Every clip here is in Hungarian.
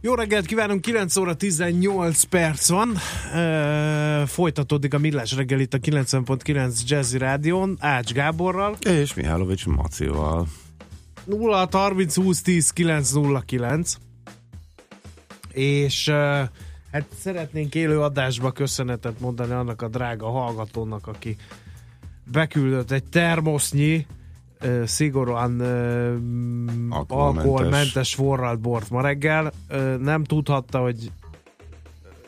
Jó reggelt kívánunk, 9 óra 18 perc van. E, folytatódik a Millás reggel itt a 90.9 Jazzy Rádion, Ács Gáborral. És Mihálovics Macival. 0 30 20 10 909. És e, hát szeretnénk élő adásba köszönetet mondani annak a drága hallgatónak, aki beküldött egy termosznyi szigorúan alkoholmentes, alkoholmentes forralt bort ma reggel. Nem tudhatta, hogy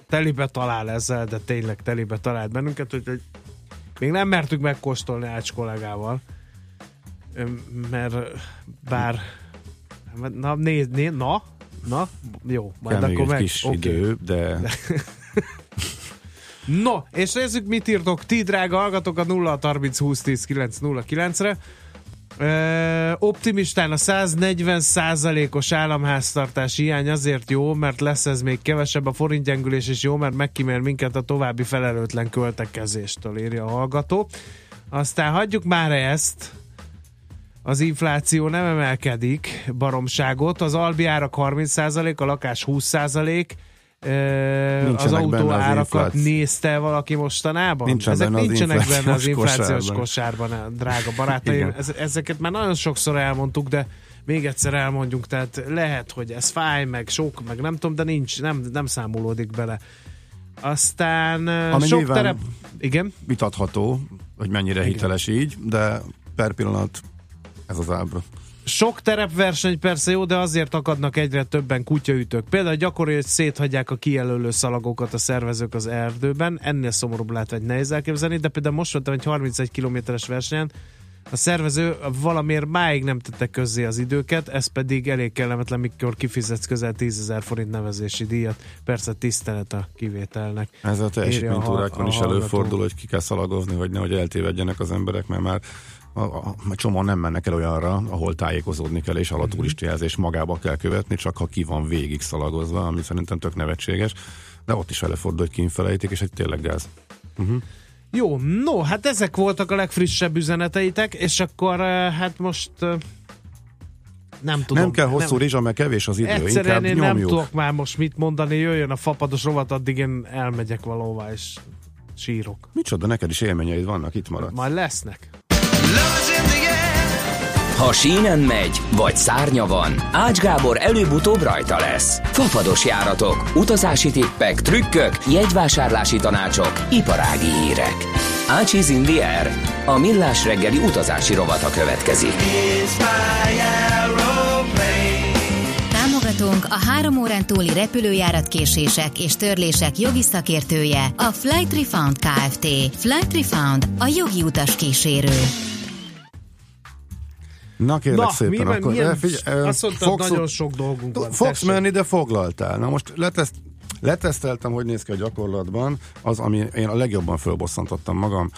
telibe talál ezzel, de tényleg telibe talált bennünket, hogy, még nem mertük megkóstolni Ács kollégával, mert bár na, nézd, nézd, na, na, jó, majd Kell akkor meg. kis okay. idő, de... No, és nézzük, mit írtok ti, drága hallgatók, a 0 30 20 10 9 re Ö, optimistán a 140 százalékos államháztartás hiány azért jó, mert lesz ez még kevesebb, a forintgyengülés is jó, mert megkímér minket a további felelőtlen költekezéstől, írja a hallgató. Aztán hagyjuk már ezt, az infláció nem emelkedik baromságot, az albiárak 30%, a lakás 20%, Nincsenek az autó árakat nézte valaki mostanában? Nincsen Ezek benne nincsenek az benne az inflációs kosárban, kosárban drága barátaim. ezeket már nagyon sokszor elmondtuk, de még egyszer elmondjuk, tehát lehet, hogy ez fáj, meg sok, meg nem tudom, de nincs, nem, nem számolódik bele. Aztán Ami sok terep... Igen? Vitatható, hogy mennyire Igen. hiteles így, de per pillanat ez az ábra. Sok terepverseny persze jó, de azért akadnak egyre többen kutyaütők. Például gyakori, hogy széthagyják a kijelölő szalagokat a szervezők az erdőben. Ennél szomorúbb egy nehéz elképzelni, de például most voltam egy 31 kilométeres versenyen, a szervező valamiért máig nem tette közzé az időket, ez pedig elég kellemetlen, mikor kifizetsz közel 10 ezer forint nevezési díjat. Persze tisztelet a kivételnek. Ez a teljesítménytúrákon is előfordul, hogy ki kell szalagozni, hogy nehogy eltévedjenek az emberek, mert már a, a, a csomóan nem mennek el olyanra, ahol tájékozódni kell, és alatt turisti jelzés magába kell követni, csak ha ki van végig szalagozva, ami szerintem tök nevetséges, de ott is előfordul, hogy kínfelejtik, és egy tényleg gáz. Uh-huh. Jó, no, hát ezek voltak a legfrissebb üzeneteitek, és akkor eh, hát most eh, nem tudom. Nem kell hosszú nem, rizsa, mert kevés az idő. Egyszerűen én nyomjuk. nem tudok már most mit mondani, jöjjön a fapados rovat, addig én elmegyek valóvá, és sírok. Micsoda, neked is élményeid vannak, itt maradsz. Majd lesznek. Ha sínen megy, vagy szárnya van, Ács Gábor előbb-utóbb rajta lesz. Fafados járatok, utazási tippek, trükkök, jegyvásárlási tanácsok, iparági hírek. Ácsiz in. A millás reggeli utazási rovata következik. Támogatunk a három órán túli repülőjárat késések és törlések jogi szakértője, a Flight Refund Kft. Flight Refund, a jogi utas kísérő. Na kérlek Na, szépen, mi, akkor milyen, figyelj, azt mondtad, fogsz, nagyon sok dolgunk van. Fogsz tessék. menni, de foglaltál. Na most leteszt, leteszteltem, hogy néz ki a gyakorlatban, az, ami én a legjobban fölbosszantottam magam,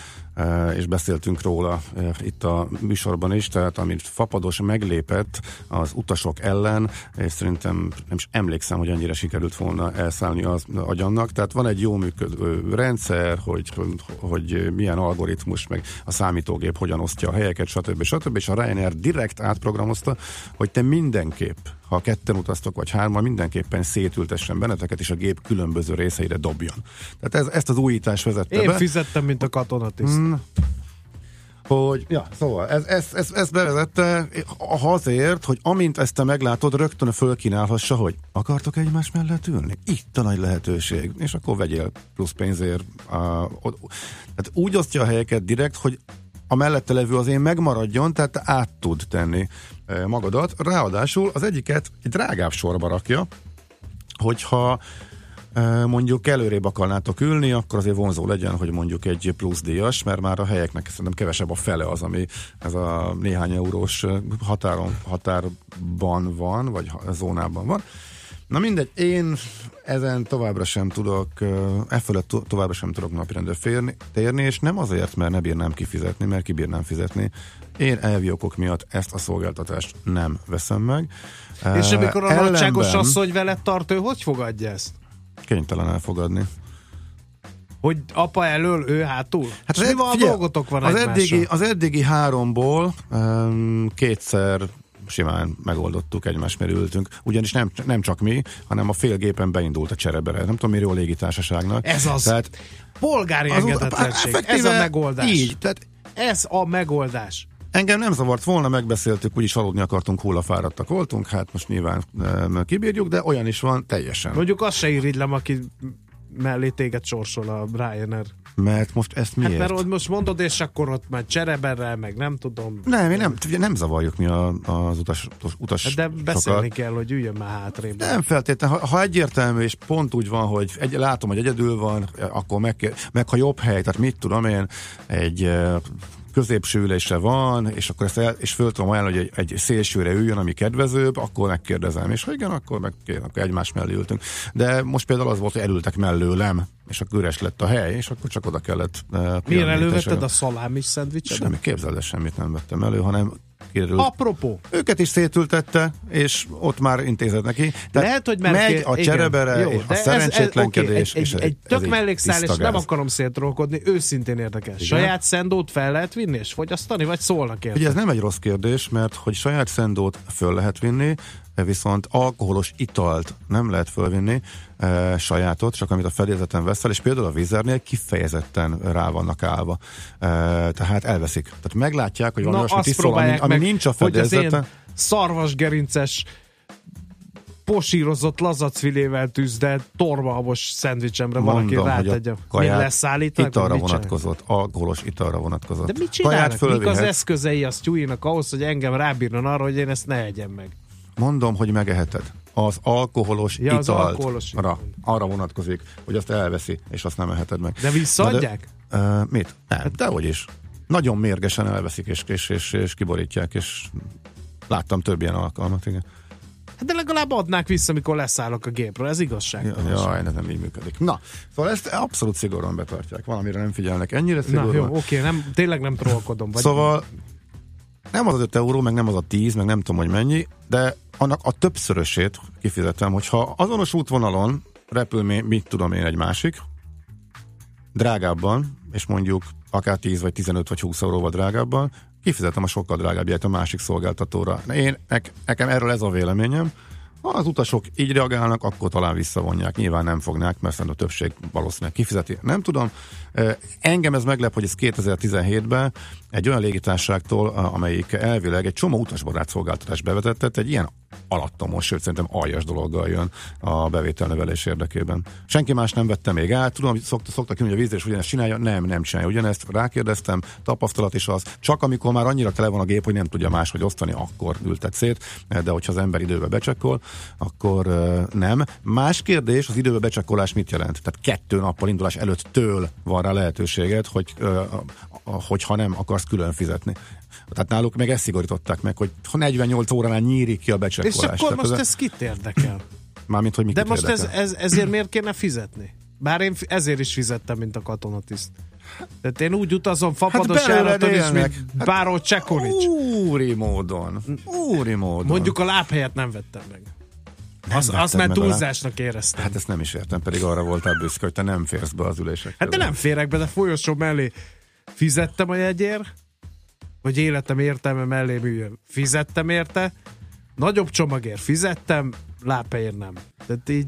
és beszéltünk róla itt a műsorban is, tehát amit Fapados meglépett az utasok ellen, és szerintem nem is emlékszem, hogy ennyire sikerült volna elszállni az agyannak, tehát van egy jó működő rendszer, hogy, hogy milyen algoritmus, meg a számítógép hogyan osztja a helyeket, stb. stb. és a Ryanair direkt átprogramozta, hogy te mindenképp ha ketten utaztok, vagy hárman, mindenképpen szétültessen benneteket, és a gép különböző részeire dobjon. Tehát ez, ezt az újítást vezette Én be. fizettem, mint a katonatiszt. Hogy, ja, szóval ez, ez, ez, ez bevezette azért, hogy amint ezt te meglátod, rögtön fölkínálhassa, hogy akartok egymás mellett ülni? Itt a nagy lehetőség. És akkor vegyél plusz pénzért. Uh, tehát úgy osztja a helyeket direkt, hogy a mellette levő az én megmaradjon, tehát át tud tenni magadat. Ráadásul az egyiket egy drágább sorba rakja, hogyha mondjuk előrébb akarnátok ülni, akkor azért vonzó legyen, hogy mondjuk egy plusz díjas, mert már a helyeknek szerintem kevesebb a fele az, ami ez a néhány eurós határon, határban van, vagy zónában van Na mindegy, én ezen továbbra sem tudok, e fölött to- továbbra sem tudok napirendre férni, térni, és nem azért, mert ne bírnám kifizetni, mert kibírnám fizetni. Én elvi okok miatt ezt a szolgáltatást nem veszem meg. És amikor a Ellenben nagyságos asszony veled tart, ő hogy fogadja ezt? Kénytelen elfogadni. Hogy apa elől, ő hátul? Hát az mi ed- van, a dolgotok van az egymással? eddigi, az eddigi háromból um, kétszer simán megoldottuk, egymás mellé ültünk. Ugyanis nem, nem csak mi, hanem a fél gépen beindult a cserebere. Nem tudom, miről a légitársaságnak. Ez az. Tehát Polgári az- engedetlenség. Ez effektíve a megoldás. Így, tehát Ez a megoldás. Engem nem zavart volna, megbeszéltük, úgyis aludni akartunk, hullafáradtak voltunk, hát most nyilván e, kibírjuk, de olyan is van teljesen. Mondjuk azt se irigylem, aki mellé téged sorsol a Ryanair. Mert most ezt Hát miért? mert ott most mondod, és akkor ott már csereberrel, meg nem tudom. Nem, mi nem, nem zavarjuk mi a, az utas, utas Hát De beszélni kell, hogy üljön már hátrébb. Nem feltétlenül, ha, ha egyértelmű, és pont úgy van, hogy egy, látom, hogy egyedül van, akkor meg, meg ha jobb hely, tehát mit tudom én, egy középső ülésre van, és akkor ezt el, és föl tudom ajánlani, hogy egy, egy szélsőre üljön, ami kedvezőbb, akkor megkérdezem, és ha igen, akkor, meg, akkor egymás mellé ültünk. De most például az volt, hogy elültek mellőlem, és akkor üres lett a hely, és akkor csak oda kellett uh, Miért elővetted a szalámis szendvicset? Semmi, képzeld el, semmit nem vettem elő, hanem kiderült, Apropó, őket is szétültette, és ott már intézett neki. Tehát lehet, hogy mert megy a igen, cserebere, jó, és de a ez- szerencsétlenkedés, oké, egy, és egy, egy ez tök mellékszál, és nem akarom szétrolkodni, őszintén érdekes. Saját szendót fel lehet vinni és fogyasztani, vagy szólnak érte? Ugye ez nem egy rossz kérdés, mert hogy saját szendót föl lehet vinni, viszont alkoholos italt nem lehet fölvinni, e, sajátot, csak amit a fedélzeten veszel, és például a vízernél kifejezetten rá vannak állva. E, tehát elveszik. Tehát meglátják, hogy van Na, olyasmi azt tisztol, ami, ami meg, nincs a fedélzeten. szarvasgerinces posírozott lazacfilével tűzdelt tormahabos szendvicsemre valaki Mondom, hogy a rátegye. Mi kaját leszállítanak? italra vonatkozott, alkoholos italra vonatkozott. De mit Kaját csinálnak? Mik az eszközei a Stewie-nak ahhoz, hogy engem rábírnan arra, hogy én ezt ne egyem meg? Mondom, hogy megeheted. Az alkoholos Ja, az italt alkoholos arra, arra vonatkozik, hogy azt elveszi, és azt nem eheted meg. De visszaadják? Na De, uh, mit? Nem, dehogy is. Nagyon mérgesen elveszik, és, és, és, és kiborítják, és láttam több ilyen alkalmat, igen. Hát de legalább adnák vissza, amikor leszállok a gépről. Ez igazság. Ja, Jaj, ez nem így működik. Na, szóval ezt abszolút szigorúan betartják. Valamire nem figyelnek ennyire Na szigorúan. jó, oké, nem, tényleg nem trollkodom. Vagy Szóval nem az az 5 euró, meg nem az a 10, meg nem tudom, hogy mennyi, de annak a többszörösét kifizetem, hogyha azonos útvonalon repül, mi- mit tudom én, egy másik, drágábban, és mondjuk akár 10 vagy 15 vagy 20 euróval drágábban, kifizetem a sokkal drágább jegyet a másik szolgáltatóra. Én, nek, nekem erről ez a véleményem. Ha az utasok így reagálnak, akkor talán visszavonják. Nyilván nem fognák, mert a többség valószínűleg kifizeti. Nem tudom. Engem ez meglep, hogy ez 2017-ben egy olyan légitárságtól, amelyik elvileg egy csomó utasbarát szolgáltatást bevetetett, egy ilyen alattomos, sőt szerintem aljas dologgal jön a bevételnövelés érdekében. Senki más nem vette még át, tudom, hogy szokta, szoktak hogy a vízre ugyanezt csinálja, nem, nem csinálja ugyanezt, rákérdeztem, tapasztalat is az, csak amikor már annyira tele van a gép, hogy nem tudja máshogy osztani, akkor ültet szét, de hogyha az ember időbe becsekkol, akkor nem. Más kérdés, az időbe becsekkolás mit jelent? Tehát kettő nappal indulás előtt től van rá lehetőséged, hogy hogyha nem akarsz külön fizetni. Tehát náluk meg ezt szigorították meg, hogy ha 48 óránál nyírik ki a És becsekkolás. akkor Tehát most ez, ez kit érdekel? Mármint, hogy De most ez, érdekel. ez, ezért miért kéne fizetni? Bár én ezért is fizettem, mint a katonatiszt. Tehát én úgy utazom fapados Hát járaton is, mint Hát- Báró Csekonics. Úri módon. Úri módon. Mondjuk a lábhelyet nem vettem meg. Az, vetted azt már túlzásnak éreztem. Hát ezt nem is értem, pedig arra voltál büszke, hogy te nem férsz be az ülések. Hát de nem férek be, de folyosó mellé fizettem a jegyért, vagy életem értelme mellé műjön. Fizettem érte, nagyobb csomagért fizettem, lábhelyért nem. Tehát így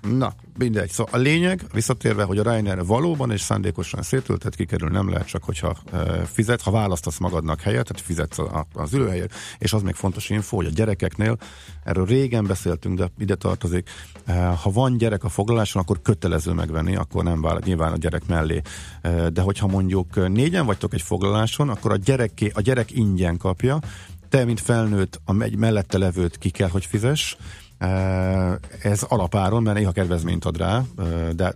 Na, mindegy. Szóval a lényeg, visszatérve, hogy a Ryanair valóban és szándékosan szétültet, kikerül nem lehet csak, hogyha e, fizet, ha választasz magadnak helyet, tehát fizetsz a, az ülőhelyet, és az még fontos info, hogy a gyerekeknél, erről régen beszéltünk, de ide tartozik, e, ha van gyerek a foglaláson, akkor kötelező megvenni, akkor nem vállal nyilván a gyerek mellé. E, de hogyha mondjuk négyen vagytok egy foglaláson, akkor a, gyereké, a gyerek ingyen kapja, te, mint felnőtt, a megy mellette levőt ki kell, hogy fizes, Ez alapáron, mert néha kedvezményt ad rá, de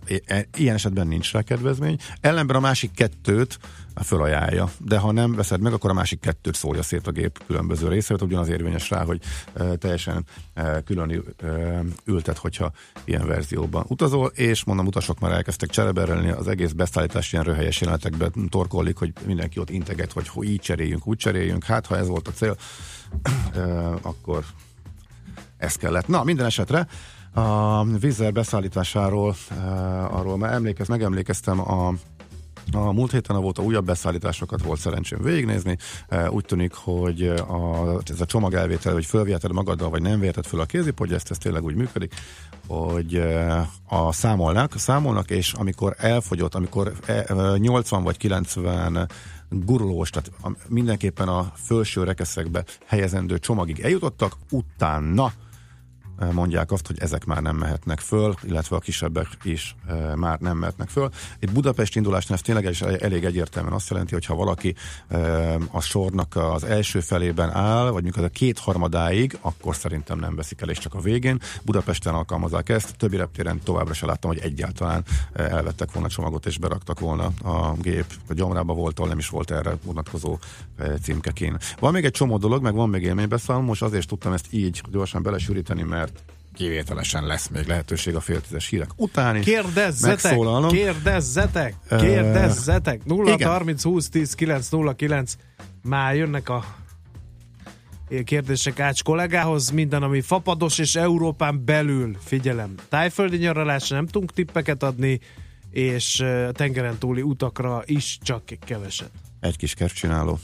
ilyen esetben nincs rá kedvezmény. Ellenben a másik kettőt fölajánlja, de ha nem veszed meg, akkor a másik kettőt szólja szét a gép különböző részeit, ugyanaz érvényes rá, hogy teljesen külön ültet, hogyha ilyen verzióban utazol, és mondom, utasok már elkezdtek csereberelni, az egész beszállítás ilyen röhelyes jelenetekbe torkollik, hogy mindenki ott integet, hogy így cseréljünk, úgy cseréljünk, hát ha ez volt a cél, akkor ez kellett. Na, minden esetre a vízzel beszállításáról, arról már emlékez, megemlékeztem a a múlt héten volt a újabb beszállításokat volt szerencsém végignézni. Úgy tűnik, hogy a, ez a csomag elvétel, hogy fölviheted magaddal, vagy nem viheted föl a kézipodja, ezt ez tényleg úgy működik, hogy a számolnak, számolnak, és amikor elfogyott, amikor 80 vagy 90 gurulós, tehát mindenképpen a felső rekeszekbe helyezendő csomagig eljutottak, utána mondják azt, hogy ezek már nem mehetnek föl, illetve a kisebbek is már nem mehetnek föl. Itt Budapest indulásnál ez tényleg is elég egyértelműen azt jelenti, hogy ha valaki a sornak az első felében áll, vagy mikor a kétharmadáig, akkor szerintem nem veszik el, és csak a végén. Budapesten alkalmazzák ezt, többi reptéren továbbra se láttam, hogy egyáltalán elvettek volna csomagot, és beraktak volna a gép. A gyomrába volt, nem is volt erre vonatkozó címkekén. Van még egy csomó dolog, meg van még élménybeszámolom, most azért tudtam ezt így gyorsan belesűríteni, mert mert kivételesen lesz még lehetőség a féltizes hírek után is. Kérdezzetek, kérdezzetek, kérdezzetek. 0 30 20 10 9 0 9 már jönnek a kérdések Ács kollégához, minden, ami fapados és Európán belül, figyelem, tájföldi nyaralásra nem tudunk tippeket adni, és tengeren túli utakra is csak keveset. Egy kis kercsináló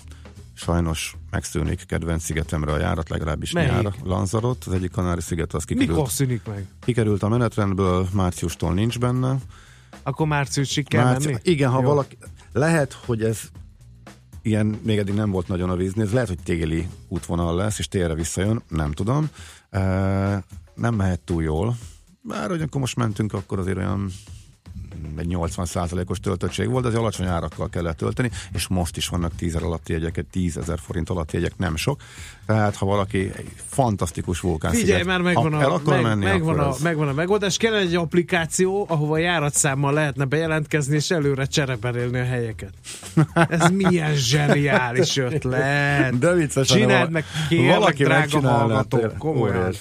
sajnos megszűnik kedvenc szigetemre a járat, legalábbis Melyik? nyára. Lanzarot, az egyik kanári sziget, az kikerült. Mikor szűnik meg? Kikerült a menetrendből, márciustól nincs benne. Akkor márciusig kell Márci... menni? Igen, ha Jó. valaki... Lehet, hogy ez ilyen még eddig nem volt nagyon a vízni, ez lehet, hogy téli útvonal lesz, és télre visszajön, nem tudom. E, nem mehet túl jól. Bár, hogy akkor most mentünk, akkor azért olyan egy 80%-os töltöttség volt, az alacsony árakkal kellett tölteni, és most is vannak 10 alatti jegyek, 10 ezer forint alatti jegyek, nem sok. Tehát, ha valaki egy fantasztikus vulkán Figyelj, már megvan, a, akar meg, menni, megvan, a, ez... megvan a megoldás. Kell egy applikáció, ahova járatszámmal lehetne bejelentkezni, és előre csereberélni a helyeket. Ez milyen zseniális ötlet. De viccesen, Csináld meg, kérlek, valaki drága hallgatók, komolyan.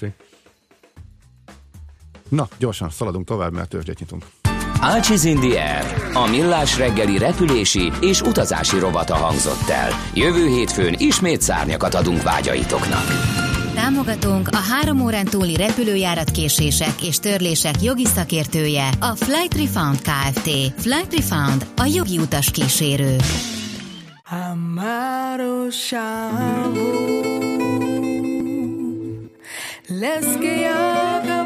Na, gyorsan szaladunk tovább, mert tőzsdét nyitunk. Ácsiz in the Air, a millás reggeli repülési és utazási rovata hangzott el. Jövő hétfőn ismét szárnyakat adunk vágyaitoknak. Támogatónk a három órán túli repülőjárat késések és törlések jogi szakértője, a Flight Refund Kft. Flight Refund, a jogi utas kísérő. Les que haga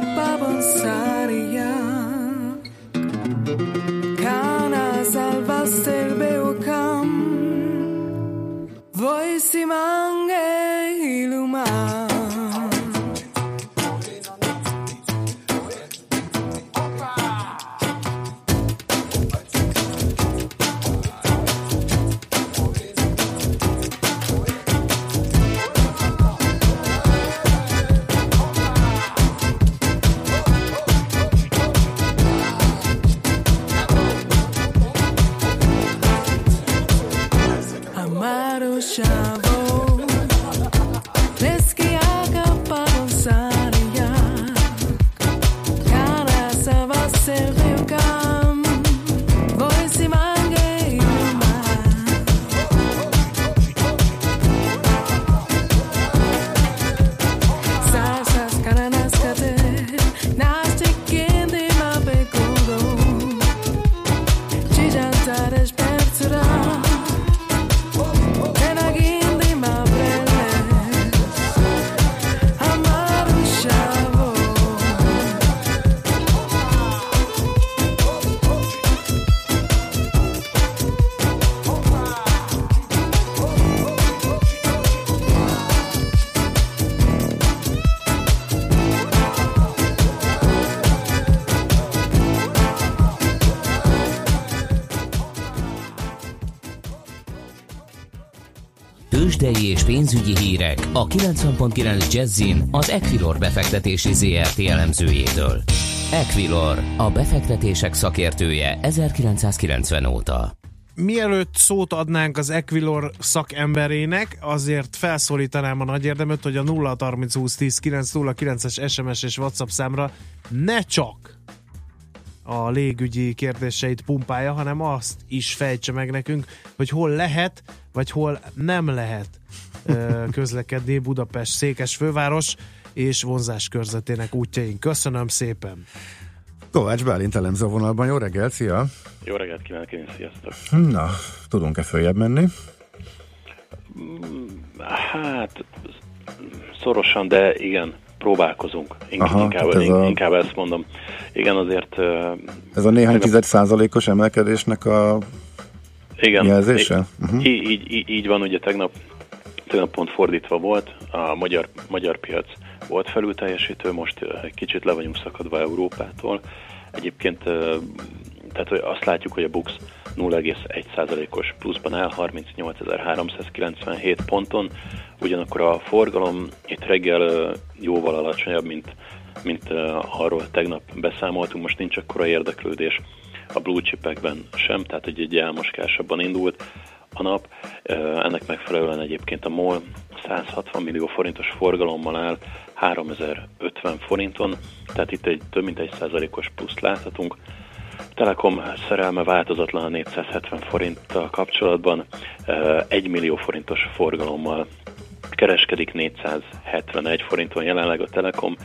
Kana rimangue És pénzügyi hírek a 90.9 Jazzin az Equilor befektetési ZRT elemzőjétől. Equilor, a befektetések szakértője 1990 óta. Mielőtt szót adnánk az Equilor szakemberének, azért felszólítanám a nagy érdemöt, hogy a 0 30 20 10 909 es SMS és WhatsApp számra ne csak a légügyi kérdéseit pumpálja, hanem azt is fejtse meg nekünk, hogy hol lehet, vagy hol nem lehet közlekedni Budapest székes főváros és vonzás körzetének útjain. Köszönöm szépen! Kovács Bálint elemző vonalban. Jó reggelt, szia! Jó reggelt kívánok én, sziasztok! Na, tudunk-e följebb menni? Hát, szorosan, de igen, próbálkozunk. Inkább, Aha, inkább, ez a... inkább ezt mondom. Igen, azért... Ez a néhány tized százalékos emelkedésnek a igen, jelzése? Uh-huh. Így, így, így van, ugye tegnap, tegnap pont fordítva volt, a magyar, magyar piac volt felülteljesítő, most egy kicsit le vagyunk szakadva Európától. Egyébként tehát hogy azt látjuk, hogy a BUX 0,1%-os pluszban áll 38.397 ponton, ugyanakkor a forgalom itt reggel jóval alacsonyabb, mint, mint arról tegnap beszámoltunk, most nincs akkora érdeklődés a blue chipekben sem, tehát hogy egy elmoskásabban indult a nap. Ennek megfelelően egyébként a MOL 160 millió forintos forgalommal áll 3050 forinton, tehát itt egy több mint egy százalékos pluszt láthatunk. Telekom szerelme változatlan a 470 forinttal kapcsolatban, 1 millió forintos forgalommal kereskedik 471 forinton jelenleg a Telekom.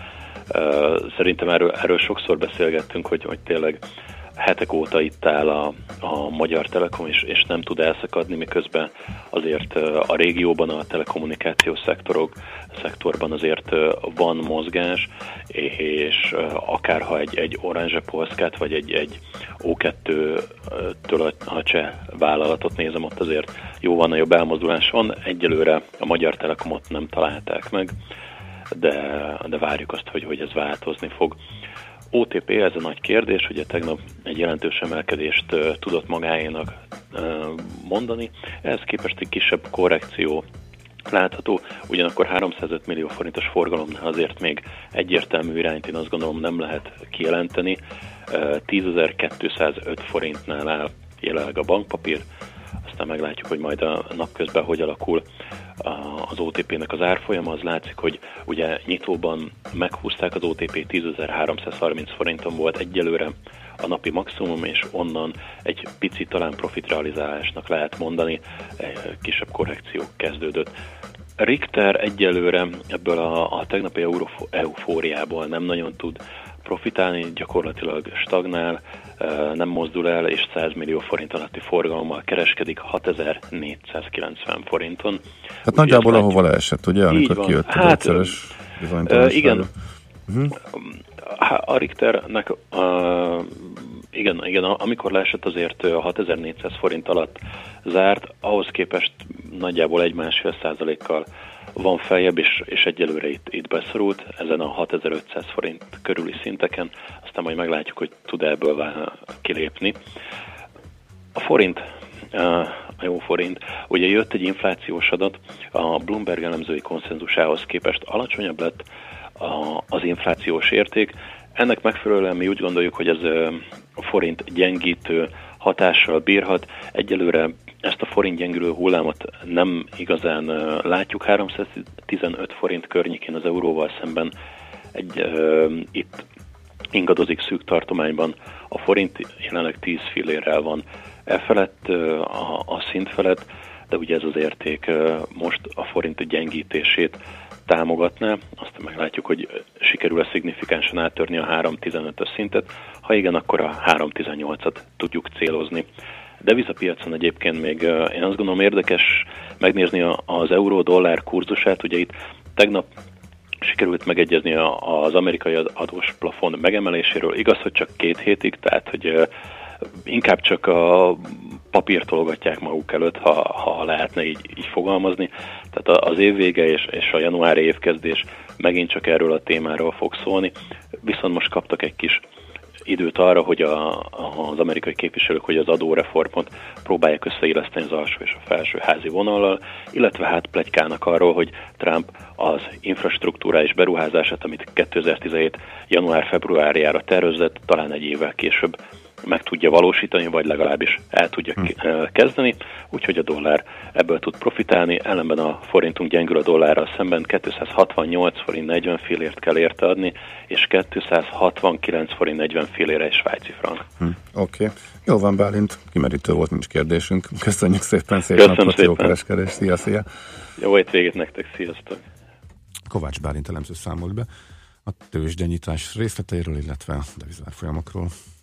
Szerintem erről, erről sokszor beszélgettünk, hogy, hogy tényleg hetek óta itt áll a, a Magyar Telekom, és, és nem tud elszakadni, miközben azért a régióban, a telekommunikációs szektorok, szektorban azért van mozgás, és akár ha egy, egy Orange Polskát, vagy egy, egy O2-től a cseh vállalatot nézem, ott azért jóval nagyobb elmozdulás van. Egyelőre a Magyar Telekomot nem találták meg, de, de várjuk azt, hogy, hogy ez változni fog. OTP, ez a nagy kérdés, ugye tegnap egy jelentős emelkedést tudott magáénak mondani, ehhez képest egy kisebb korrekció látható, ugyanakkor 305 millió forintos forgalomnál azért még egyértelmű irányt én azt gondolom nem lehet kijelenteni. 10.205 forintnál áll jelenleg a bankpapír, aztán meglátjuk, hogy majd a napközben hogy alakul az OTP-nek az árfolyama, az látszik, hogy ugye nyitóban meghúzták az OTP 10.330 forinton volt egyelőre a napi maximum, és onnan egy pici talán profitrealizálásnak lehet mondani, kisebb korrekció kezdődött. Richter egyelőre ebből a, a tegnapi eufóriából nem nagyon tud profitálni, gyakorlatilag stagnál, nem mozdul el, és 100 millió forint alatti forgalommal kereskedik 6490 forinton. Hát nagyjából látjuk, ahova leesett, ugye, amikor kijött a hát, uh, Igen. Uh-huh. A Richternek uh, igen, igen, amikor leesett azért 6400 forint alatt zárt, ahhoz képest nagyjából egy másfél százalékkal van feljebb, és, és egyelőre itt, itt beszorult, ezen a 6500 forint körüli szinteken, aztán majd meglátjuk, hogy tud ebből kilépni. A forint, a jó forint, ugye jött egy inflációs adat, a Bloomberg elemzői konszenzusához képest alacsonyabb lett az inflációs érték, ennek megfelelően mi úgy gondoljuk, hogy ez a forint gyengítő hatással bírhat. Egyelőre ezt a forint gyengülő hullámot nem igazán látjuk. 315 forint környékén az euróval szemben egy, itt ingadozik szűk tartományban. A forint jelenleg 10 fillérrel van e felett, a, a szint felett, de ugye ez az érték most a forint gyengítését támogatná, azt meglátjuk, hogy sikerül-e szignifikánsan áttörni a 3.15-ös szintet. Ha igen, akkor a 3.18-at tudjuk célozni. Devizapiacon egyébként még én azt gondolom érdekes megnézni az euró-dollár kurzusát. Ugye itt tegnap sikerült megegyezni az amerikai adós plafon megemeléséről. Igaz, hogy csak két hétig, tehát hogy inkább csak a papírt tologatják maguk előtt, ha, ha lehetne így, így fogalmazni. Tehát az év vége és, és a januári évkezdés megint csak erről a témáról fog szólni, viszont most kaptak egy kis időt arra, hogy a, az amerikai képviselők, hogy az adóreformot próbálják összeilleszteni az alsó és a felső házi vonallal, illetve hát plegykálnak arról, hogy Trump az infrastruktúrális beruházását, amit 2017. január-februárjára tervezett, talán egy évvel később meg tudja valósítani, vagy legalábbis el tudja hm. kezdeni, úgyhogy a dollár ebből tud profitálni, ellenben a forintunk gyengül a dollárral szemben 268 forint 40 fillért kell érte adni, és 269 forint 40 fillére egy svájci frank. Hm, Oké. Okay. Jó van, Bálint, kimerítő volt, nincs kérdésünk. Köszönjük szépen, szép Köszönöm napot, szépen. jó kereskedés, szia, szia. Jó végét nektek, sziasztok! Kovács Bálint elemző számolt be a tőzsdenyítás részleteiről, illetve a devizárfolyamokról.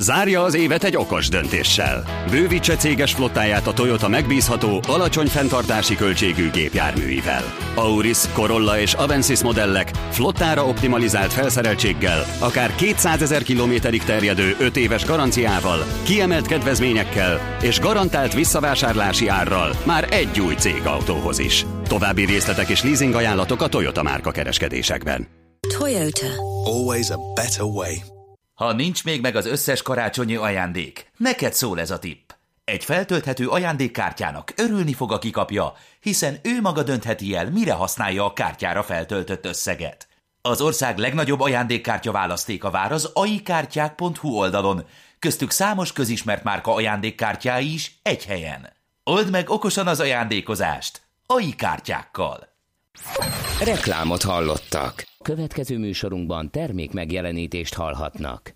Zárja az évet egy okos döntéssel. Bővítse céges flottáját a Toyota megbízható, alacsony fenntartási költségű gépjárműivel. Auris, Corolla és Avensis modellek flottára optimalizált felszereltséggel, akár 200 ezer kilométerig terjedő 5 éves garanciával, kiemelt kedvezményekkel és garantált visszavásárlási árral már egy új cégautóhoz is. További részletek és leasing ajánlatok a Toyota márka kereskedésekben. Toyota. Always a better way. Ha nincs még meg az összes karácsonyi ajándék, neked szól ez a tipp. Egy feltölthető ajándékkártyának örülni fog, aki kapja, hiszen ő maga döntheti el, mire használja a kártyára feltöltött összeget. Az ország legnagyobb ajándékkártya választéka vár az aikártyák.hu oldalon, köztük számos közismert márka ajándékkártyái is egy helyen. Old meg okosan az ajándékozást! AI kártyákkal! Reklámot hallottak. Következő műsorunkban termék megjelenítést hallhatnak.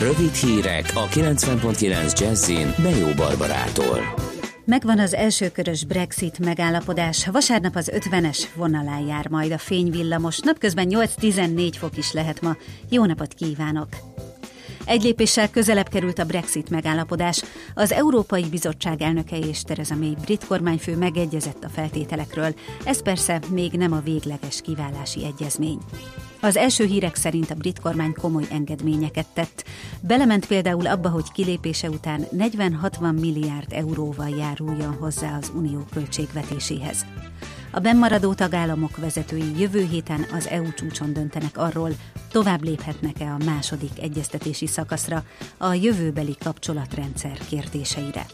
Rövid hírek a 90.9 Jazzin Bejó Barbarától. Megvan az elsőkörös Brexit megállapodás. Vasárnap az 50-es vonalán jár majd a fényvillamos. Napközben 8-14 fok is lehet ma. Jó napot kívánok! Egy lépéssel közelebb került a Brexit megállapodás. Az Európai Bizottság elnöke és Theresa May brit kormányfő megegyezett a feltételekről. Ez persze még nem a végleges kiválási egyezmény. Az első hírek szerint a brit kormány komoly engedményeket tett. Belement például abba, hogy kilépése után 40-60 milliárd euróval járuljon hozzá az unió költségvetéséhez. A bennmaradó tagállamok vezetői jövő héten az EU csúcson döntenek arról, tovább léphetnek-e a második egyeztetési szakaszra a jövőbeli kapcsolatrendszer kérdéseire.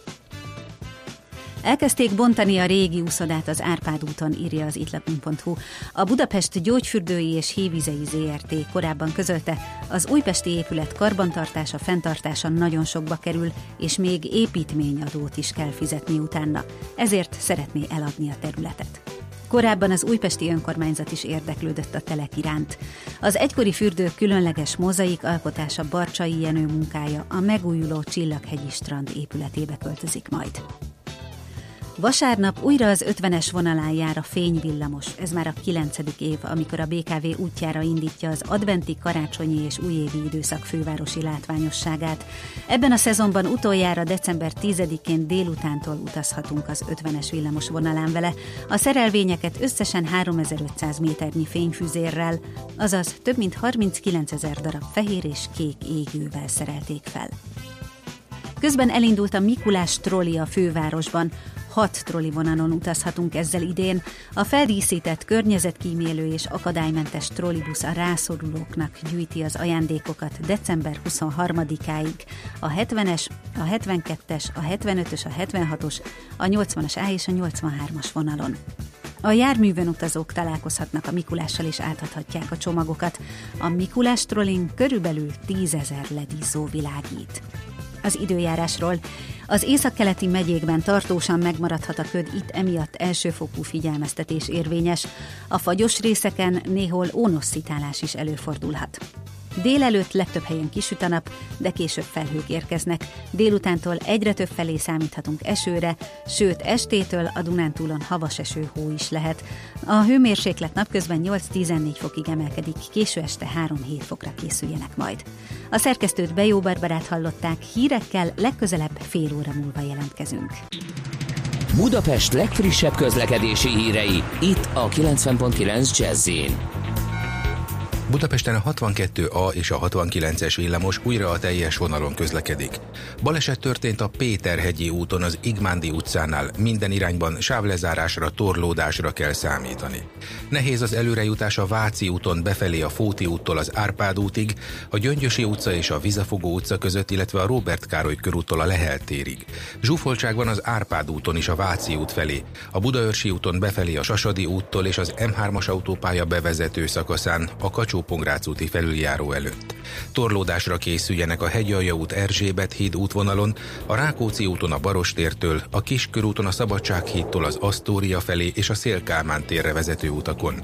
Elkezdték bontani a régi úszodát az Árpád úton, írja az itlapunk.hu. A Budapest gyógyfürdői és hívizei ZRT korábban közölte, az újpesti épület karbantartása, fenntartása nagyon sokba kerül, és még építményadót is kell fizetni utána. Ezért szeretné eladni a területet. Korábban az újpesti önkormányzat is érdeklődött a telek iránt. Az egykori fürdő különleges mozaik alkotása Barcsai Jenő munkája a megújuló Csillaghegyi strand épületébe költözik majd. Vasárnap újra az 50-es vonalán jár a fényvillamos. Ez már a kilencedik év, amikor a BKV útjára indítja az adventi, karácsonyi és újévi időszak fővárosi látványosságát. Ebben a szezonban utoljára december 10-én délutántól utazhatunk az 50-es villamos vonalán vele. A szerelvényeket összesen 3500 méternyi fényfüzérrel, azaz több mint 39 ezer darab fehér és kék égővel szerelték fel. Közben elindult a Mikulás trolli a fővárosban. Hat trolli vonalon utazhatunk ezzel idén. A feldíszített, környezetkímélő és akadálymentes trollibusz a rászorulóknak gyűjti az ajándékokat december 23-áig. A 70-es, a 72-es, a 75-ös, a 76-os, a 80-as A és a 83-as vonalon. A járművön utazók találkozhatnak a Mikulással és átadhatják a csomagokat. A Mikulás trollin körülbelül 10 ezer ledizzó világít. Az időjárásról. Az északkeleti megyékben tartósan megmaradhat a köd, itt emiatt elsőfokú figyelmeztetés érvényes. A fagyos részeken néhol ónosszítálás is előfordulhat. Délelőtt legtöbb helyen kisüt a nap, de később felhők érkeznek. Délutántól egyre több felé számíthatunk esőre, sőt estétől a Dunántúlon havas eső hó is lehet. A hőmérséklet napközben 8-14 fokig emelkedik, késő este 3-7 fokra készüljenek majd. A szerkesztőt Bejó Barbarát hallották, hírekkel legközelebb fél óra múlva jelentkezünk. Budapest legfrissebb közlekedési hírei, itt a 90.9 jazz Budapesten a 62A és a 69-es villamos újra a teljes vonalon közlekedik. Baleset történt a Péterhegyi úton az Igmándi utcánál. Minden irányban sávlezárásra, torlódásra kell számítani. Nehéz az előrejutás a Váci úton befelé a Fóti úttól az Árpád útig, a Gyöngyösi utca és a Vizafogó utca között, illetve a Robert Károly körúttól a Lehel térig. Zsúfoltság van az Árpád úton is a Váci út felé, a Budaörsi úton befelé a Sasadi úttól és az M3-as autópálya bevezető szakaszán a kacsó Pongrácz úti felüljáró előtt. Torlódásra készüljenek a Hegyalja út Erzsébet híd útvonalon, a Rákóczi úton a Barostértől, a Kiskörúton a Szabadsághídtól az Asztória felé és a Szélkálmán térre vezető utakon.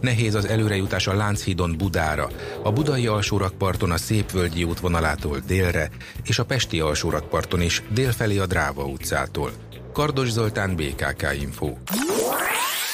Nehéz az előrejutás a Lánchídon Budára, a Budai alsórakparton a Szépvölgyi útvonalától délre, és a Pesti alsórakparton is délfelé a Dráva utcától. Kardos Zoltán, BKK Info.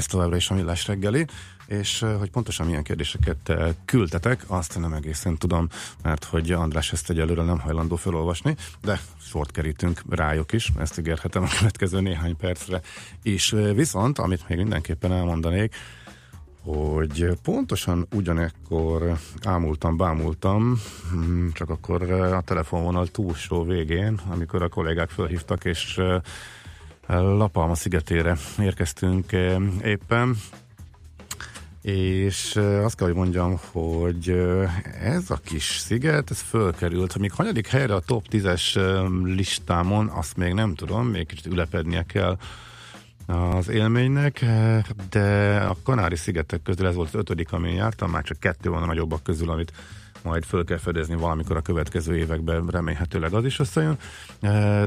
Ez továbbra is a millás reggeli, és hogy pontosan milyen kérdéseket küldtetek, azt nem egészen tudom, mert hogy András ezt egyelőre nem hajlandó felolvasni, de sort kerítünk rájuk is, ezt ígérhetem a következő néhány percre is. Viszont, amit még mindenképpen elmondanék, hogy pontosan ugyanekkor ámultam, bámultam, hm, csak akkor a telefonvonal túlsó végén, amikor a kollégák felhívtak, és Lapalma szigetére érkeztünk éppen, és azt kell, hogy mondjam, hogy ez a kis sziget, ez fölkerült, hogy még hanyadik helyre a top 10-es listámon, azt még nem tudom, még kicsit ülepednie kell az élménynek, de a Kanári-szigetek közül ez volt az ötödik, amin jártam, már csak kettő van a nagyobbak közül, amit majd föl kell fedezni valamikor a következő években, remélhetőleg az is összejön,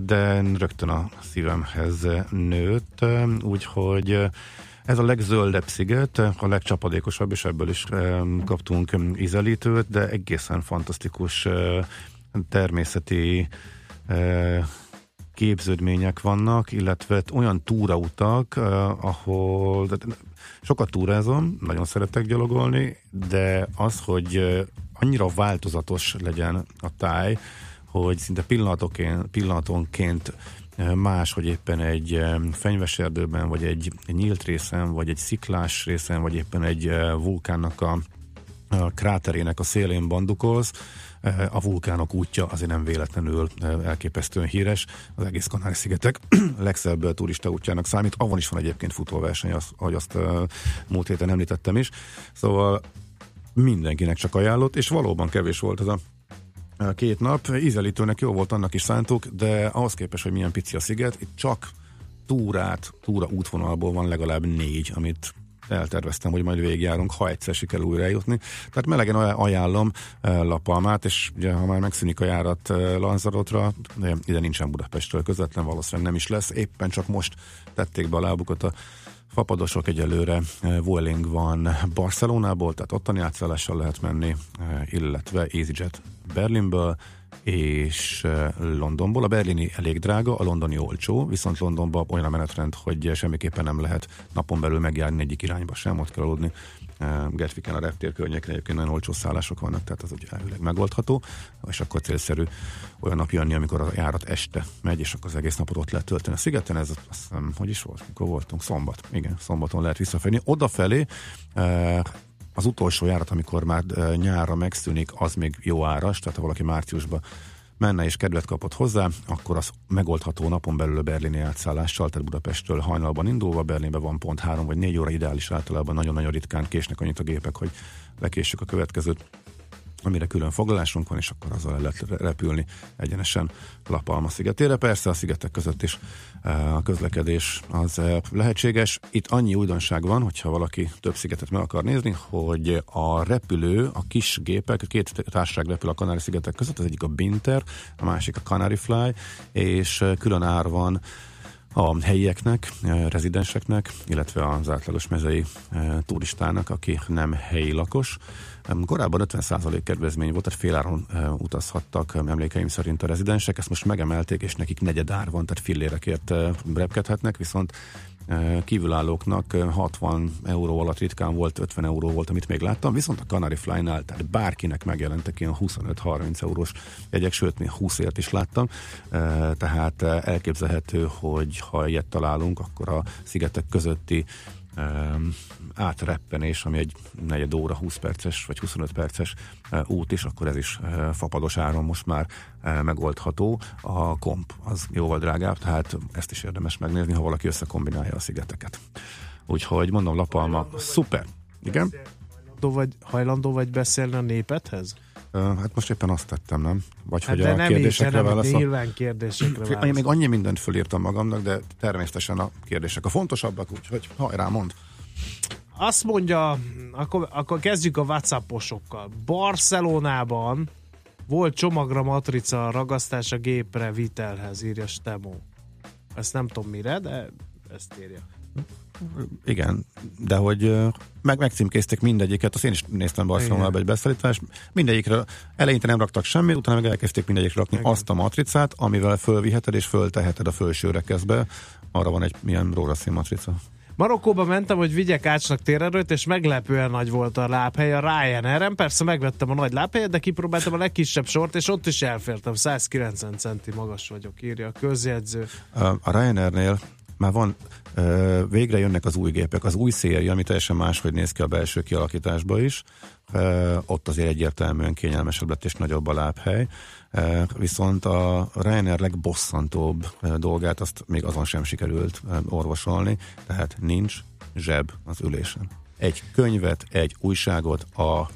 de rögtön a szívemhez nőtt, úgyhogy ez a legzöldebb sziget, a legcsapadékosabb, és ebből is kaptunk ízelítőt, de egészen fantasztikus természeti képződmények vannak, illetve olyan túrautak, ahol sokat túrázom, nagyon szeretek gyalogolni, de az, hogy annyira változatos legyen a táj, hogy szinte pillanatonként, más, hogy éppen egy fenyves erdőben, vagy egy nyílt részen, vagy egy sziklás részen, vagy éppen egy vulkánnak a, a kráterének a szélén bandukolsz, a vulkánok útja azért nem véletlenül elképesztően híres. Az egész Kanári-szigetek legszebb turista útjának számít. Avon is van egyébként futóverseny, ahogy azt múlt héten említettem is. Szóval mindenkinek csak ajánlott, és valóban kevés volt ez a két nap. Ízelítőnek jó volt, annak is szántuk, de ahhoz képest, hogy milyen pici a sziget, itt csak túrát, túra útvonalból van legalább négy, amit elterveztem, hogy majd végigjárunk, ha egyszer sikerül újra eljutni. Tehát melegen ajánlom Lapalmát, és ugye, ha már megszűnik a járat Lanzarotra, de ide nincsen Budapestről közvetlen, valószínűleg nem is lesz. Éppen csak most tették be a lábukat a Fapadosok egyelőre Vueling van Barcelonából, tehát ottani átszállással lehet menni, illetve EasyJet Berlinből, és Londonból. A berlini elég drága, a londoni olcsó, viszont Londonban olyan a menetrend, hogy semmiképpen nem lehet napon belül megjárni egyik irányba sem, ott kell aludni. Gertviken a reptér környéken egyébként nagyon olcsó szállások vannak, tehát az ugye elvileg megoldható, és akkor célszerű olyan nap jönni, amikor a járat este megy, és akkor az egész napot ott lehet tölteni a szigeten. Ez azt hiszem, hogy is volt, mikor voltunk? Szombat. Igen, szombaton lehet visszafelé. Odafelé az utolsó járat, amikor már nyárra megszűnik, az még jó áras, tehát ha valaki márciusban menne és kedvet kapott hozzá, akkor az megoldható napon belül a berlini átszállással, tehát Budapestről hajnalban indulva, Berlinben van pont három vagy négy óra ideális általában, nagyon-nagyon ritkán késnek annyit a gépek, hogy lekéssük a következőt amire külön foglalásunk van, és akkor azzal lehet repülni egyenesen La szigetére. Persze a szigetek között is eh, a közlekedés az eh, lehetséges. Itt annyi újdonság van, hogyha valaki több szigetet meg akar nézni, hogy a repülő, a kis gépek, a két társaság repül a Kanári-szigetek között, az egyik a Binter, a másik a Canary Fly, és eh, külön ár van a helyieknek, rezidenseknek, illetve az átlagos mezei turistának, aki nem helyi lakos. Korábban 50% kedvezmény volt, tehát féláron utazhattak emlékeim szerint a rezidensek, ezt most megemelték, és nekik negyedár van, tehát fillérekért repkedhetnek, viszont kívülállóknak 60 euró alatt ritkán volt, 50 euró volt, amit még láttam, viszont a Canary Fly-nál, tehát bárkinek megjelentek ilyen 25-30 eurós jegyek, sőt, még 20 ért is láttam, tehát elképzelhető, hogy ha ilyet találunk, akkor a szigetek közötti átreppenés, ami egy negyed óra, 20 perces vagy 25 perces út is, akkor ez is fapados áron most már megoldható. A komp az jóval drágább, tehát ezt is érdemes megnézni, ha valaki összekombinálja a szigeteket. Úgyhogy mondom, Lapalma, szuper! Igen? Hajlandó vagy, hajlandó vagy beszélni a népethez? Hát most éppen azt tettem, nem? Vagy hát hogy a nem kérdésekre így, válaszol. Nyilván kérdésekre válaszol. Én még annyi mindent fölírtam magamnak, de természetesen a kérdések a fontosabbak, úgyhogy hajrá, mond. Azt mondja, akkor, akkor kezdjük a Whatsapposokkal. Barcelonában volt csomagra matrica ragasztás a gépre vitelhez, írja Stemó. Ezt nem tudom mire, de ezt írja. Igen, de hogy meg megcímkézték mindegyiket, azt én is néztem Barcelonában egy beszállítást, mindegyikre eleinte nem raktak semmit, utána meg elkezdték mindegyikre rakni Igen. azt a matricát, amivel fölviheted és fölteheted a felső rekeszbe. Arra van egy milyen rózsaszín matrica. Marokkóba mentem, hogy vigyek ácsnak térerőt, és meglepően nagy volt a lábhely a Ryanair-en. Persze megvettem a nagy lábhelyet, de kipróbáltam a legkisebb sort, és ott is elfértem. 190 centi magas vagyok, írja a közjegyző. A Ryanairnél már van, végre jönnek az új gépek, az új széria, ami teljesen máshogy néz ki a belső kialakításba is. Ott azért egyértelműen kényelmesebb lett és nagyobb a lábhely. Viszont a Ryanair legbosszantóbb dolgát azt még azon sem sikerült orvosolni, tehát nincs zseb az ülésen. Egy könyvet, egy újságot, a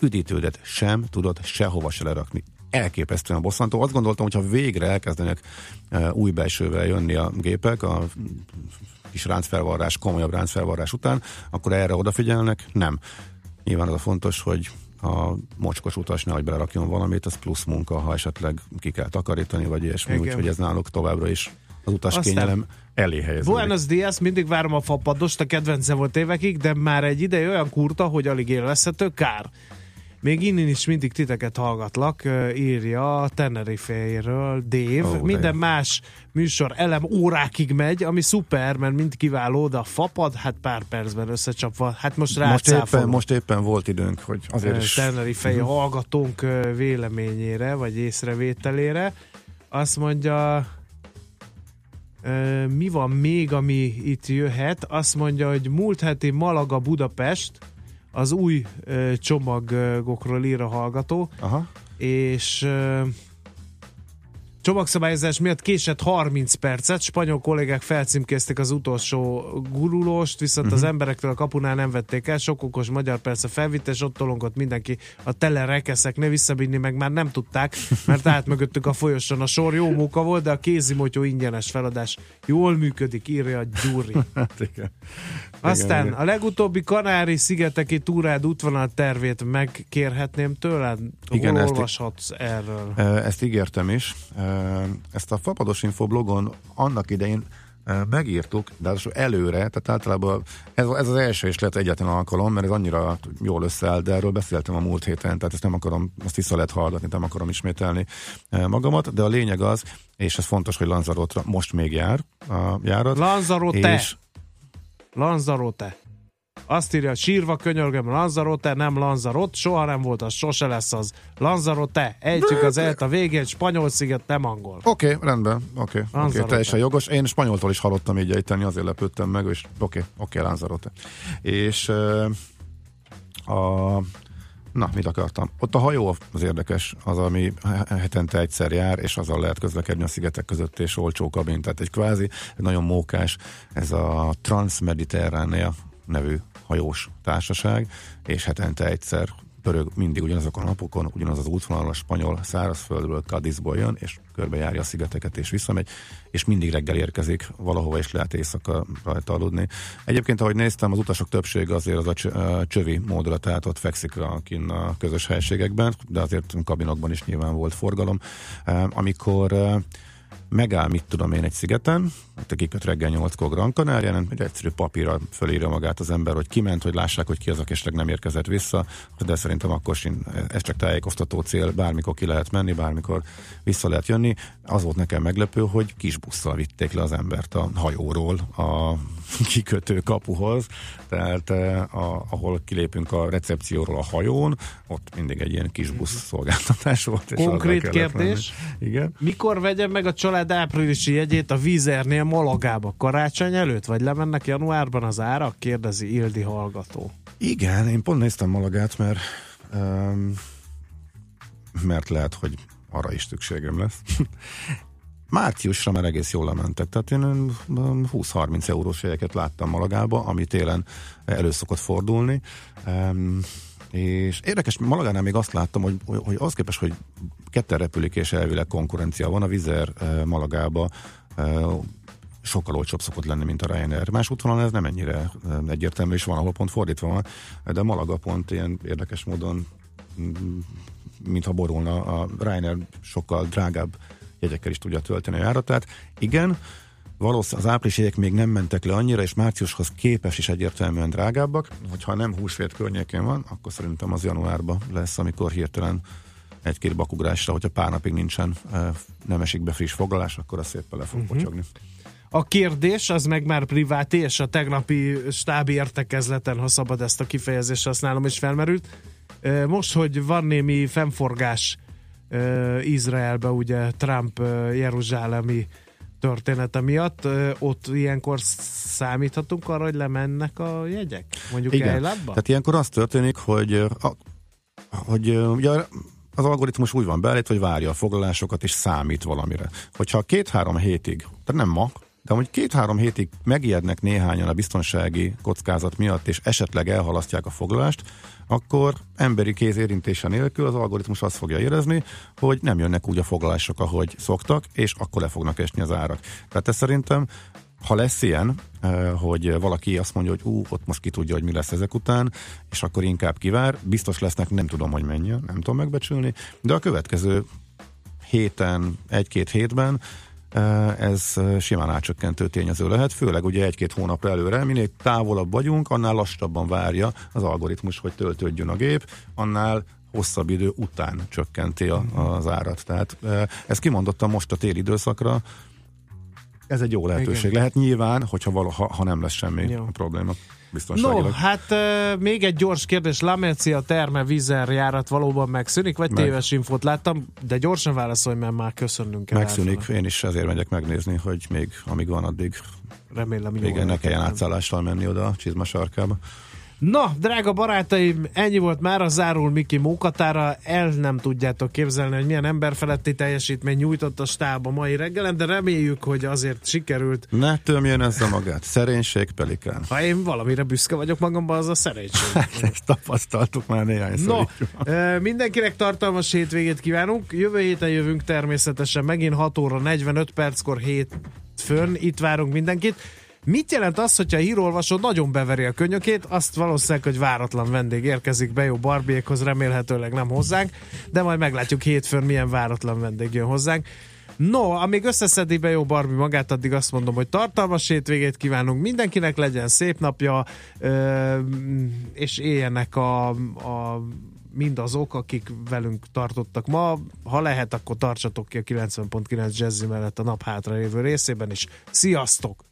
üdítődet sem tudod sehova se lerakni. Elképesztően bosszantó. Azt gondoltam, hogyha végre elkezdenek e, új belsővel jönni a gépek, a kis ráncfelvarrás, komolyabb ráncfelvarrás után, akkor erre odafigyelnek. Nem. Nyilván az a fontos, hogy a mocskos utas nehogy belerakjon valamit, az plusz munka, ha esetleg ki kell takarítani, vagy ilyesmi, Igen. úgyhogy ez náluk továbbra is az utas Aztán- kényelem elé helyeződik. Buenos Dias, mindig várom a fapadost, a kedvence volt évekig, de már egy ideje olyan kurta, hogy alig élvezhető, kár. Még innen is mindig titeket hallgatlak, írja Tenerife-ről Dave. De Minden jó. más műsor elem órákig megy, ami szuper, mert mind kiváló, de a fapad, hát pár percben összecsapva. Hát most most, éppen, most éppen volt időnk, hogy azért is... Tenerife hallgatónk ö, véleményére, vagy észrevételére. Azt mondja, mi van még, ami itt jöhet? Azt mondja, hogy múlt heti Malaga Budapest, az új ö, csomagokról ír a hallgató, Aha. és ö, csomagszabályozás miatt késett 30 percet, spanyol kollégák felcímkézték az utolsó gurulóst, viszont uh-huh. az emberektől a kapunál nem vették el, sok okos magyar persze felvitte, és ott tolongott mindenki a tele rekeszeknél, visszabinni meg már nem tudták, mert át mögöttük a folyoson a sor, jó móka volt, de a kézimotyó ingyenes feladás jól működik, írja a Gyuri. Hát. Aztán a legutóbbi Kanári-szigeteki túrád útvonal tervét megkérhetném tőled? Igen, Hol ezt- olvashatsz erről? Ezt ígértem is. Ezt a Fapados Info blogon annak idején megírtuk, de az előre, tehát általában ez, ez az első és lehet egyetlen alkalom, mert ez annyira jól összeáll, de erről beszéltem a múlt héten, tehát ezt nem akarom, azt vissza lehet hallgatni, nem akarom ismételni magamat, de a lényeg az, és ez fontos, hogy Lanzarotra most még jár a járat. Lanzarote! és Lanzarote. Azt írja, sírva könyörgöm, Lanzarote, nem Lanzarot, soha nem volt az, sose lesz az. Lanzarote, ejtjük azelt a végén, spanyol sziget, nem angol. Oké, okay, rendben, oké, okay, okay, teljesen jogos. Én spanyoltól is hallottam így ejteni, azért lepődtem meg, és oké, okay, oké, okay, Lanzarote. És uh, a Na, mit akartam? Ott a hajó az érdekes, az, ami hetente egyszer jár, és azzal lehet közlekedni a szigetek között, és olcsó kabin. Tehát egy kvázi, egy nagyon mókás, ez a Transmediterránea nevű hajós társaság, és hetente egyszer pörög mindig ugyanazokon a napokon, ugyanaz az útvonal a spanyol szárazföldről, Cadizból jön, és körbejárja a szigeteket, és visszamegy, és mindig reggel érkezik valahova, és lehet éjszaka rajta aludni. Egyébként, ahogy néztem, az utasok többsége azért az a csö- a csövi módra, tehát ott fekszik a, kinn a közös helységekben, de azért kabinokban is nyilván volt forgalom. Amikor eh, megáll, mit tudom én, egy szigeten, ott kiköt reggel 8-kor Gran Canarián, egy egyszerű papírra fölírja magát az ember, hogy kiment, hogy lássák, hogy ki az, aki esetleg nem érkezett vissza, de szerintem akkor sin, ez csak tájékoztató cél, bármikor ki lehet menni, bármikor vissza lehet jönni. Az volt nekem meglepő, hogy kis busszal vitték le az embert a hajóról a kikötő kapuhoz, tehát eh, a, ahol kilépünk a recepcióról a hajón, ott mindig egy ilyen kis busz szolgáltatás volt. és Konkrét kérdés. menni. Igen. Mikor vegyem meg a család áprilisi jegyét a vízernél Malagába? Karácsony előtt? Vagy lemennek januárban az árak? Kérdezi Ildi hallgató. Igen, én pont néztem Malagát, mert um, mert lehet, hogy arra is szükségem lesz. Márciusra már egész jól lementek, tehát én um, 20-30 eurós jegyeket láttam Malagába, ami télen elő szokott fordulni. Um, és érdekes, Malagánál még azt láttam, hogy, hogy az képest, hogy ketten repülik és elvileg konkurencia van, a Vizer uh, Malagába uh, sokkal olcsóbb szokott lenni, mint a Ryanair. Más útvonalon ez nem ennyire egyértelmű, és van, ahol pont fordítva van, de Malaga pont ilyen érdekes módon mm, mintha borulna, a Ryanair sokkal drágább jegyekkel is tudja tölteni a járatát. Igen, valószínűleg az áprilisiek még nem mentek le annyira, és márciushoz képes is egyértelműen drágábbak. Hogyha nem húsvét környékén van, akkor szerintem az januárban lesz, amikor hirtelen egy-két bakugrásra, hogyha pár napig nincsen, nem esik be friss foglalás, akkor a szépen le fog uh-huh. pocsogni. A kérdés az meg már privát, és a tegnapi stábi értekezleten, ha szabad ezt a kifejezést használom, is felmerült. Most, hogy van némi fennforgás Izraelbe, ugye Trump Jeruzsálemi története miatt, ott ilyenkor számíthatunk arra, hogy lemennek a jegyek? Mondjuk Igen. Eilatba? Tehát ilyenkor az történik, hogy, a, hogy ugye az algoritmus úgy van beállít, hogy várja a foglalásokat és számít valamire. Hogyha két-három hétig, tehát nem ma, de hogy két-három hétig megijednek néhányan a biztonsági kockázat miatt, és esetleg elhalasztják a foglalást, akkor emberi kéz érintése nélkül az algoritmus azt fogja érezni, hogy nem jönnek úgy a foglalások, ahogy szoktak, és akkor le fognak esni az árak. Tehát ez szerintem ha lesz ilyen, eh, hogy valaki azt mondja, hogy ú, ott most ki tudja, hogy mi lesz ezek után, és akkor inkább kivár, biztos lesznek, nem tudom, hogy mennyi, nem tudom megbecsülni, de a következő héten, egy-két hétben ez simán átcsökkentő tényező lehet, főleg ugye egy-két hónapra előre, minél távolabb vagyunk, annál lassabban várja az algoritmus, hogy töltődjön a gép, annál hosszabb idő után csökkenti a, az árat. Tehát eh, ez kimondottam most a téli időszakra, ez egy jó lehetőség. Igen. Lehet nyilván, hogyha valaha, ha nem lesz semmi jó. probléma. No, hát uh, még egy gyors kérdés. Lamercia terme vízer járat valóban megszűnik, vagy meg. téves infót láttam, de gyorsan válaszolj, mert már köszönünk el. Megszűnik, elfele. én is ezért megyek megnézni, hogy még amíg van addig Remélem, jó. Igen, ne kelljen átszállással menni oda a csizma sarkába. Na, drága barátaim, ennyi volt már a zárul Miki mókatára. El nem tudjátok képzelni, hogy milyen emberfeletti teljesítmény nyújtott a stáb a mai reggelen, de reméljük, hogy azért sikerült. Ne tömjön ezzel magát. Szerénység, pelikán. Ha én valamire büszke vagyok magamban, az a szerénység. Hát, ezt tapasztaltuk már néhány No, mindenkinek tartalmas hétvégét kívánunk. Jövő héten jövünk természetesen megint 6 óra 45 perckor hét fönn. Itt várunk mindenkit. Mit jelent az, hogyha a hírolvasó nagyon beveri a könyökét, azt valószínűleg, hogy váratlan vendég érkezik be jó Barbiékhoz, remélhetőleg nem hozzánk, de majd meglátjuk hétfőn milyen váratlan vendég jön hozzánk. No, amíg összeszedi be jó Barbie magát, addig azt mondom, hogy tartalmas hétvégét kívánunk mindenkinek, legyen szép napja, és éljenek a, a mindazok, akik velünk tartottak ma. Ha lehet, akkor tartsatok ki a 90.9 Jazzy mellett a nap hátra lévő részében is. Sziasztok!